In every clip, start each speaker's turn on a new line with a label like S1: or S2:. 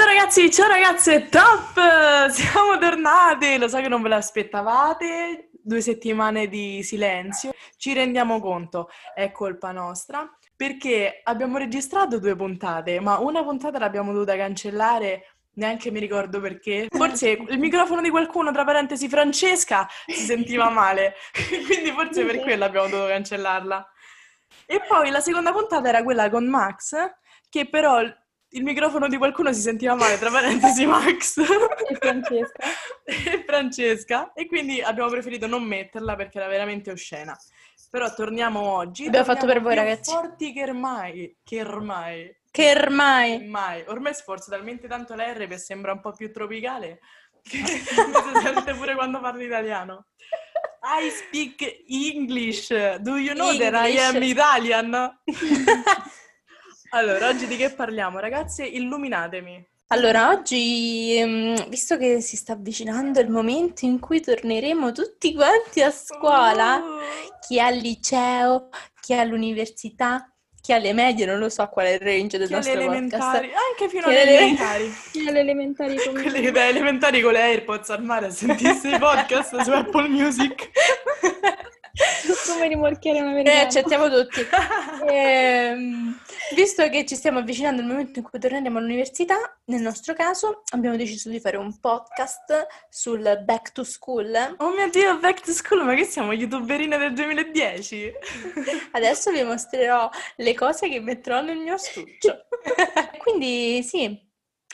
S1: Ciao ragazzi, ciao ragazze, top! Siamo tornate! Lo so che non ve l'aspettavate, due settimane di silenzio. Ci rendiamo conto, è colpa nostra, perché abbiamo registrato due puntate, ma una puntata l'abbiamo dovuta cancellare neanche mi ricordo perché. Forse il microfono di qualcuno, tra parentesi Francesca, si sentiva male, quindi forse per quello abbiamo dovuto cancellarla. E poi la seconda puntata era quella con Max, che però il microfono di qualcuno si sentiva male, tra parentesi Max.
S2: e Francesca.
S1: e Francesca. E quindi abbiamo preferito non metterla perché era veramente oscena. Però torniamo oggi.
S2: Abbiamo
S1: torniamo
S2: fatto per voi, ragazzi.
S1: forti che ormai. Che ormai.
S2: Che ormai...
S1: Ormai. Ormai sforzo talmente tanto l'R che sembra un po' più tropicale. Che si sente pure quando parli italiano. I speak English. Do you know that I am
S2: English.
S1: Italian? allora, oggi di che parliamo, ragazze? Illuminatemi.
S2: Allora, oggi, ehm, visto che si sta avvicinando il momento in cui torneremo tutti quanti a scuola,
S1: Uh.
S2: chi al liceo, chi all'università, chi alle medie, non lo so qual è il range del
S1: Chi
S2: nostro
S1: elementari,
S2: podcast.
S1: anche fino
S2: Chi
S1: alle elementari.
S3: Sì, alle elementari come
S1: Quelli che da elementari con le AirPods al mare a sentirsi i podcast su Apple Music.
S3: come rimorchiare una
S2: Noi
S3: verità.
S2: accettiamo tutti. Ehm, visto che ci stiamo avvicinando al momento in cui torneremo all'università, nel nostro caso abbiamo deciso di fare un podcast sul back to school.
S1: Oh mio Dio, back to school, ma che siamo youtuberine del 2010?
S2: Adesso vi mostrerò le cose che metterò nel mio astuccio. Quindi sì,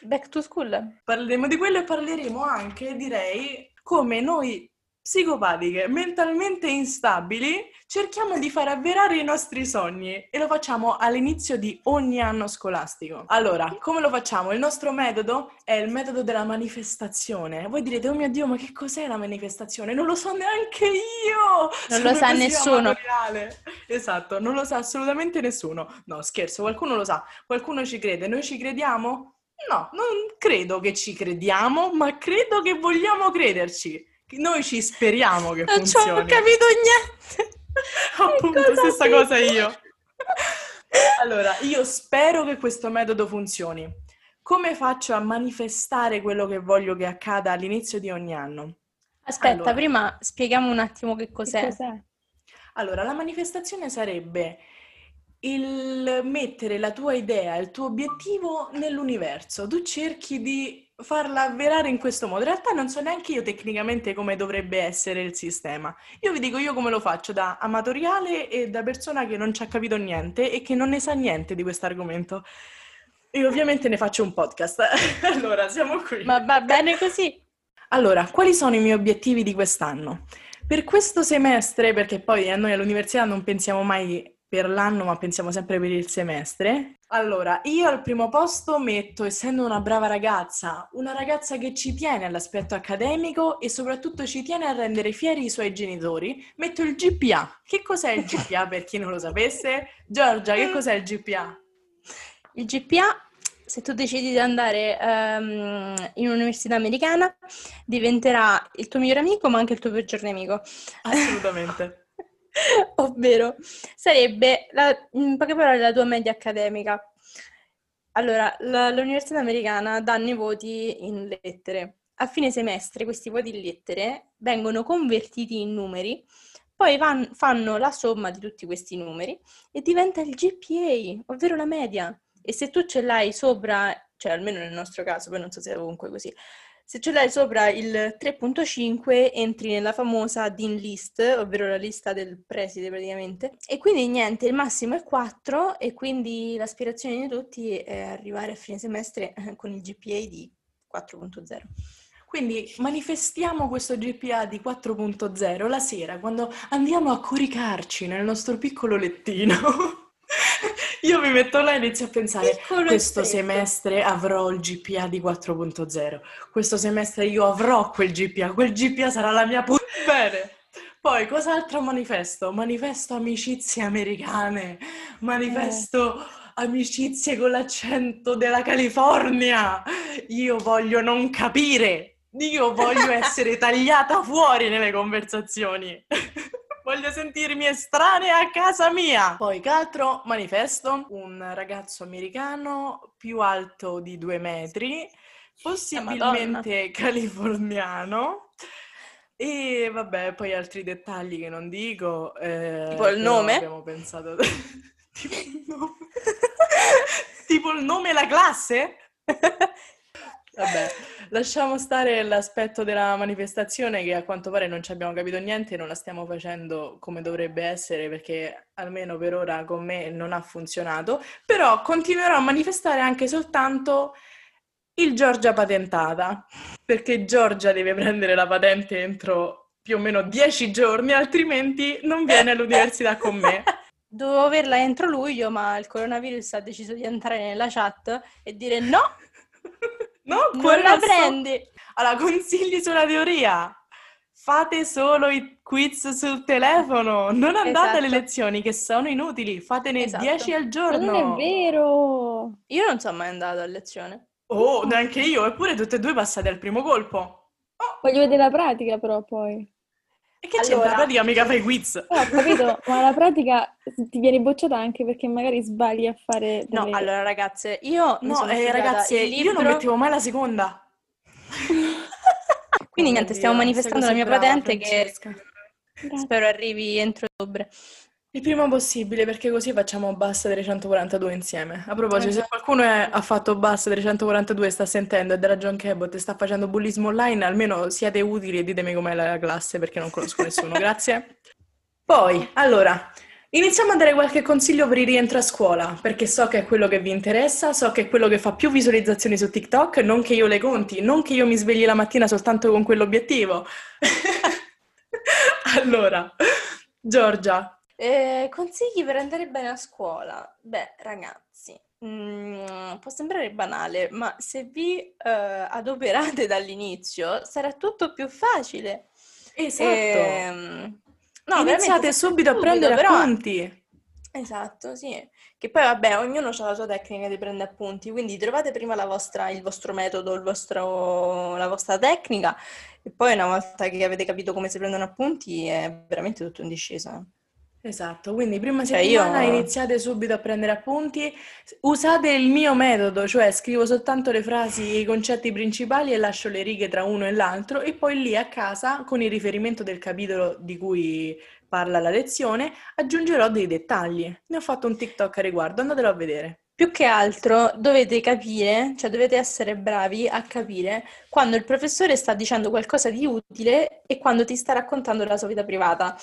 S2: back to school.
S1: Parleremo di quello e parleremo anche, direi, come noi psicopatiche, mentalmente instabili, cerchiamo di far avverare i nostri sogni e lo facciamo all'inizio di ogni anno scolastico. Allora, come lo facciamo? Il nostro metodo è il metodo della manifestazione. Voi direte, oh mio Dio, ma che cos'è la manifestazione? Non lo so neanche io!
S2: Non lo sa nessuno.
S1: amatoriale. Esatto, non lo sa assolutamente nessuno. No, scherzo, qualcuno lo sa, qualcuno ci crede. Noi ci crediamo? No, non credo che ci crediamo, ma credo che vogliamo crederci. Noi ci speriamo che
S2: Non ci ho
S1: funzioni.
S2: capito niente.
S1: Appunto,
S2: Cosa
S1: stessa
S2: dici?
S1: cosa io. Allora, io spero che questo metodo funzioni. Come faccio a manifestare quello che voglio che accada all'inizio di ogni anno?
S2: Aspetta,
S1: Allora.
S2: prima spieghiamo un attimo che
S3: Che
S2: cos'è.
S3: cos'è?
S1: Allora, la manifestazione sarebbe il mettere la tua idea, il tuo obiettivo nell'universo. Tu cerchi di farla avverare in questo modo. In realtà non so neanche io tecnicamente come dovrebbe essere il sistema. Io vi dico io come lo faccio da amatoriale e da persona che non ci ha capito niente e che non ne sa niente di questo argomento. E ovviamente ne faccio un podcast. Allora, siamo qui.
S2: Ma va bene così.
S1: Allora, quali sono i miei obiettivi di quest'anno? Per questo semestre, perché poi a noi all'università non pensiamo mai per l'anno, ma pensiamo sempre per il semestre. Allora, io al primo posto metto, essendo una brava ragazza, una ragazza che ci tiene all'aspetto accademico e soprattutto ci tiene a rendere fieri i suoi genitori, metto il GPA. Che cos'è il GPA per chi non lo sapesse? Giorgia, che cos'è il GPA?
S2: Il GPA, se tu decidi di andare ehm, in un'università americana, diventerà il tuo migliore amico, ma anche il tuo peggior nemico.
S1: Assolutamente.
S2: Ovvero, sarebbe, la- in poche parole, la tua media accademica. Allora, la- l'università americana danno i voti in lettere. A fine semestre questi voti in lettere vengono convertiti in numeri, poi van- fanno la somma di tutti questi numeri e diventa il GPA, ovvero la media. E se tu ce l'hai sopra, cioè almeno nel nostro caso, poi non so se è ovunque così, se ce l'hai sopra il 3.5 entri nella famosa Dean List, ovvero la lista del preside praticamente, e quindi niente, il massimo è 4 e quindi l'aspirazione di tutti è arrivare a fine semestre con il GPA di 4.0.
S1: Quindi manifestiamo questo GPA di 4.0 la sera quando andiamo a coricarci nel nostro piccolo lettino. Io mi metto là e inizio a pensare, questo semestre avrò il GPA di 4.0, questo semestre io avrò quel GPA, quel GPA sarà la mia pu... Bene. Poi, cos'altro manifesto? Manifesto amicizie americane, manifesto amicizie con l'accento della California. Io voglio non capire, io voglio essere tagliata fuori nelle conversazioni. Voglio sentirmi estranea a casa mia. Poi che altro manifesto? Un ragazzo americano più alto di due metri, possibilmente californiano. E vabbè, poi altri dettagli che non dico. eh,
S2: Tipo il nome?
S1: Abbiamo pensato... tipo il nome? tipo il nome e la classe? Vabbè, lasciamo stare l'aspetto della manifestazione che a quanto pare non ci abbiamo capito niente, non la stiamo facendo come dovrebbe essere perché almeno per ora con me non ha funzionato, però continuerò a manifestare anche soltanto il Giorgia patentata, perché Giorgia deve prendere la patente entro più o meno dieci giorni, altrimenti non viene all'università con me.
S2: Dovevo averla entro luglio, ma il coronavirus ha deciso di entrare nella chat e dire no,
S1: No,
S2: non la
S1: so-
S2: prendi.
S1: Allora, consigli sulla teoria. Fate solo i quiz sul telefono, non andate alle
S2: Esatto.
S1: lezioni che sono inutili, fatene
S2: Esatto.
S1: 10 al
S3: Ma
S1: giorno.
S3: non è vero!
S2: Io non sono mai andata a lezione.
S1: Oh, neanche io, eppure tutte e due passate al primo colpo.
S3: Voglio vedere la pratica però poi.
S1: E che?
S2: Allora-
S1: In pratica mica fai quiz.
S3: Ho capito, ma la pratica ti viene bocciata anche perché magari sbagli a fare
S2: No,
S3: delle...
S2: allora ragazze, io
S1: No, eh, ragazze,
S2: il
S1: io non
S2: libro-
S1: mettevo mai la seconda.
S2: Quindi niente, stiamo manifestando la mia
S1: brava,
S2: patente che
S1: Francesca.
S3: Grazie.
S2: spero arrivi entro ottobre.
S1: Il prima possibile, perché così facciamo basta 342 insieme. A proposito, se
S2: Esatto.
S1: qualcuno è- ha fatto basta 342 e sta sentendo è della John Cabot e sta facendo bullismo online, almeno siate utili e ditemi com'è la classe, perché non conosco nessuno. Grazie. Poi, allora, iniziamo a dare qualche consiglio per il rientro a scuola, perché so che è quello che vi interessa, so che è quello che fa più visualizzazioni su TikTok, non che io le conti, non che io mi svegli la mattina soltanto con quell'obiettivo. Allora, Giorgia,
S2: Eh, consigli per andare bene a scuola? Beh, ragazzi, mm, può sembrare banale, ma se vi eh, adoperate dall'inizio sarà tutto più facile.
S1: esatto.
S2: Ehm, no,
S1: Iniziate subito a prendere
S2: però-
S1: appunti.
S2: Esatto, sì. Che poi vabbè, ognuno ha la sua tecnica di prendere appunti, quindi trovate prima la vostra- il vostro metodo, il vostro- la vostra tecnica e poi una volta che avete capito come si prendono appunti è veramente tutto in discesa.
S1: Esatto, quindi prima
S2: Cioè, io-
S1: settimana iniziate subito a prendere appunti, usate il mio metodo, cioè scrivo soltanto le frasi i concetti principali e lascio le righe tra uno e l'altro e poi lì a casa, con il riferimento del capitolo di cui parla la lezione, aggiungerò dei dettagli. Ne ho fatto un TikTok a riguardo, andatelo a vedere.
S2: Più che altro dovete capire, cioè dovete essere bravi a capire quando il professore sta dicendo qualcosa di utile e quando ti sta raccontando la sua vita privata.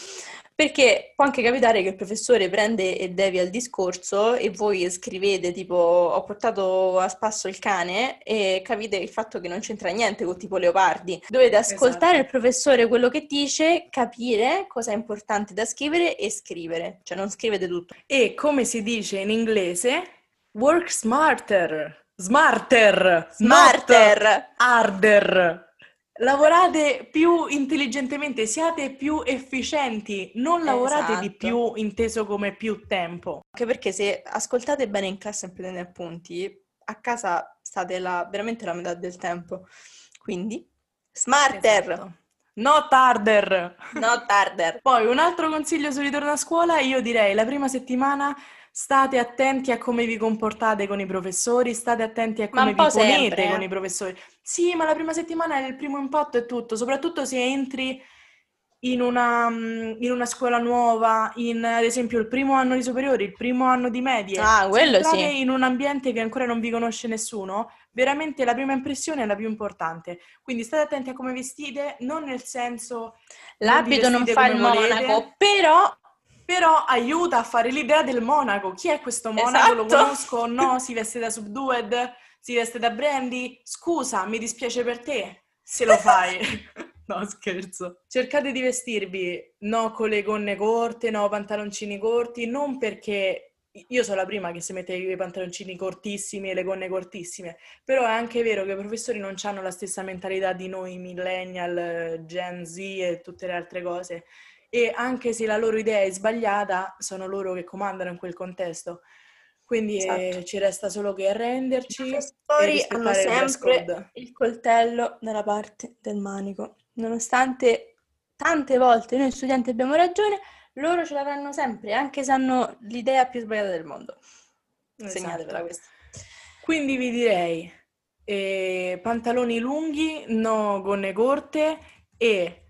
S2: Perché può anche capitare che il professore prende e devia il discorso e voi scrivete tipo ho portato a spasso il cane e capite il fatto che non c'entra niente con tipo Leopardi. Dovete ascoltare
S1: Esatto.
S2: il professore quello che dice, capire cosa è importante da scrivere e scrivere. Cioè non scrivete tutto.
S1: E come si dice in inglese, work smarter, smarter,
S2: Smarter!
S1: harder. Lavorate più intelligentemente, siate più efficienti, non lavorate di
S2: Esatto.
S1: più inteso come più tempo.
S2: Anche perché se ascoltate bene in classe e prendete appunti, a casa state là veramente la metà del tempo. Quindi, smarter,
S1: Esatto. Not harder.
S2: not harder.
S1: Poi un altro consiglio sul ritorno a scuola, io direi la prima settimana state attenti a come vi comportate con i professori, state attenti a come vi ponete
S2: sempre, eh.
S1: con i professori. Sì, ma la prima settimana è il primo impatto è tutto, soprattutto se entri in una, mm, in una scuola nuova, in ad esempio il primo anno di superiori, il primo anno di medie.
S2: Ah,
S1: Se
S2: quello sì.
S1: in un ambiente che ancora non vi conosce nessuno, veramente la prima impressione è la più importante. Quindi state attenti a come vestite, non nel senso
S2: L'abito non fa il
S1: volete.
S2: monaco, però
S1: però aiuta a fare l'idea del monaco. Chi è questo monaco? Lo
S2: Esatto.
S1: conosco? No, si veste da Subdued? Si veste da Brandy? Scusa, mi dispiace per te se lo fai. No, scherzo. Cercate di vestirvi no con le gonne corte, no pantaloncini corti, non perché io sono la prima che si mette i pantaloncini cortissimi e le gonne cortissime, però è anche vero che i professori non hanno la stessa mentalità di noi millennial, Gen Z e tutte le altre cose. E anche se la loro idea è sbagliata, sono loro che comandano in quel contesto. Quindi eh,
S2: Esatto.
S1: ci resta solo che
S2: i
S1: arrenderci e
S2: professori hanno
S1: il
S2: sempre il coltello dalla parte del manico, nonostante tante volte noi studenti abbiamo ragione, loro ce l'avranno sempre, anche se hanno l'idea più sbagliata del mondo. Segnatevela
S1: Esatto.
S2: questa.
S1: Quindi vi direi eh, pantaloni lunghi, no gonne corte e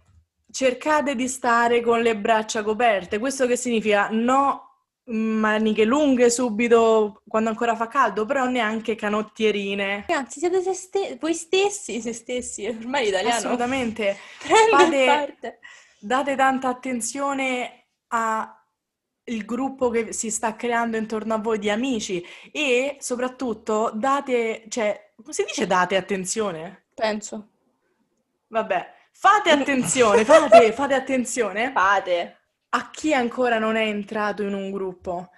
S1: cercate di stare con le braccia coperte. Questo che significa? No maniche lunghe subito quando ancora fa caldo, però neanche canottierine.
S2: Ragazzi, siete se ste- voi stessi, se stessi, ormai l'italiano
S1: Assolutamente. Fate-
S2: parte.
S1: Date tanta attenzione al gruppo che si sta creando intorno a voi di amici e soprattutto date, cioè, come si dice date attenzione?
S2: Penso.
S1: Vabbè, fate attenzione, fate, fate attenzione
S2: Fate.
S1: A chi ancora non è entrato in un gruppo.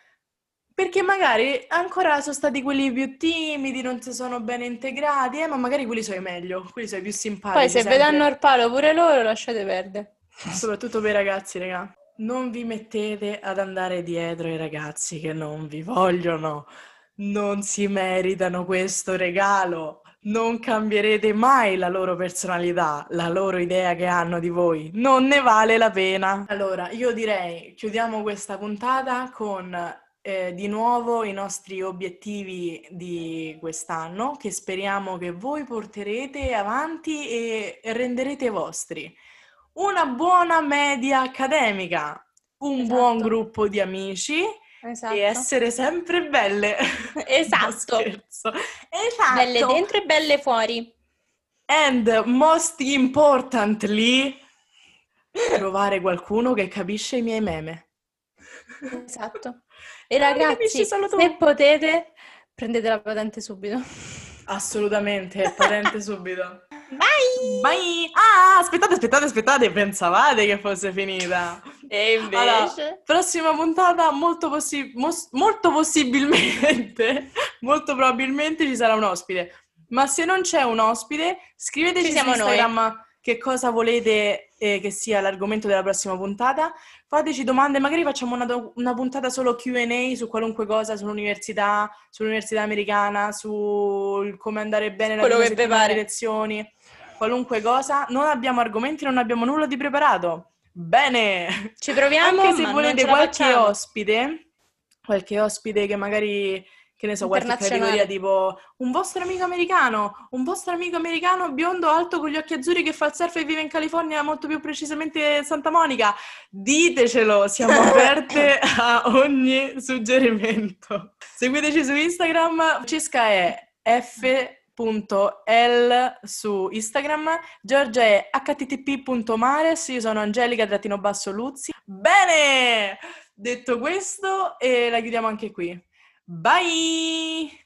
S1: Perché magari ancora sono stati quelli più timidi, non si sono bene integrati, eh, ma magari quelli sono i meglio, quelli sono i più simpatici.
S2: Poi se
S1: sempre.
S2: vedranno il palo pure loro, lasciate perdere.
S1: Soprattutto per i ragazzi, raga. Non vi mettete ad andare dietro ai ragazzi che non vi vogliono. Non si meritano questo regalo. Non cambierete mai la loro personalità, la loro idea che hanno di voi. Non ne vale la pena. Allora, io direi, chiudiamo questa puntata con eh, di nuovo i nostri obiettivi di quest'anno, che speriamo che voi porterete avanti e renderete vostri una buona media accademica, un
S2: Esatto.
S1: buon gruppo di amici
S2: Esatto.
S1: e essere sempre belle.
S2: Esatto.
S1: Esatto.
S2: Belle dentro e belle fuori.
S1: And most importantly, trovare qualcuno che capisce i miei meme.
S2: Esatto. E ragazzi, se potete, prendete la patente subito.
S1: Assolutamente, patente subito.
S2: Vai!
S1: Bye! Ah, aspettate, aspettate, aspettate, pensavate che fosse finita.
S2: E
S1: Allora,
S2: invece...
S1: prossima puntata molto, possi- mos- molto possibilmente, molto probabilmente ci sarà un ospite. Ma se non c'è un ospite, scriveteci
S2: Ci
S1: su
S2: siamo noi.
S1: Instagram che cosa volete eh, che sia l'argomento della prossima puntata. Fateci domande, magari facciamo una, do- una puntata solo Q&A su qualunque cosa, sull'università, sull'università americana, sul come andare bene la
S2: Quello
S1: prima settimana di lezioni, qualunque cosa. Non abbiamo argomenti, non abbiamo nulla di preparato. Bene!
S2: Ci proviamo,
S1: Anche se volete qualche
S2: facciamo.
S1: ospite, qualche ospite che magari, che ne so, qualche categoria tipo un vostro amico americano, un vostro amico americano biondo alto con gli occhi azzurri che fa il surf e vive in California, molto più precisamente Santa Monica, ditecelo, siamo aperte a ogni suggerimento. Seguiteci su Instagram, Francesca è f.l su Instagram, Giorgia è http.mares, io sono Angelica-Luzzi. Bene! Detto questo, e la chiudiamo anche qui. Bye!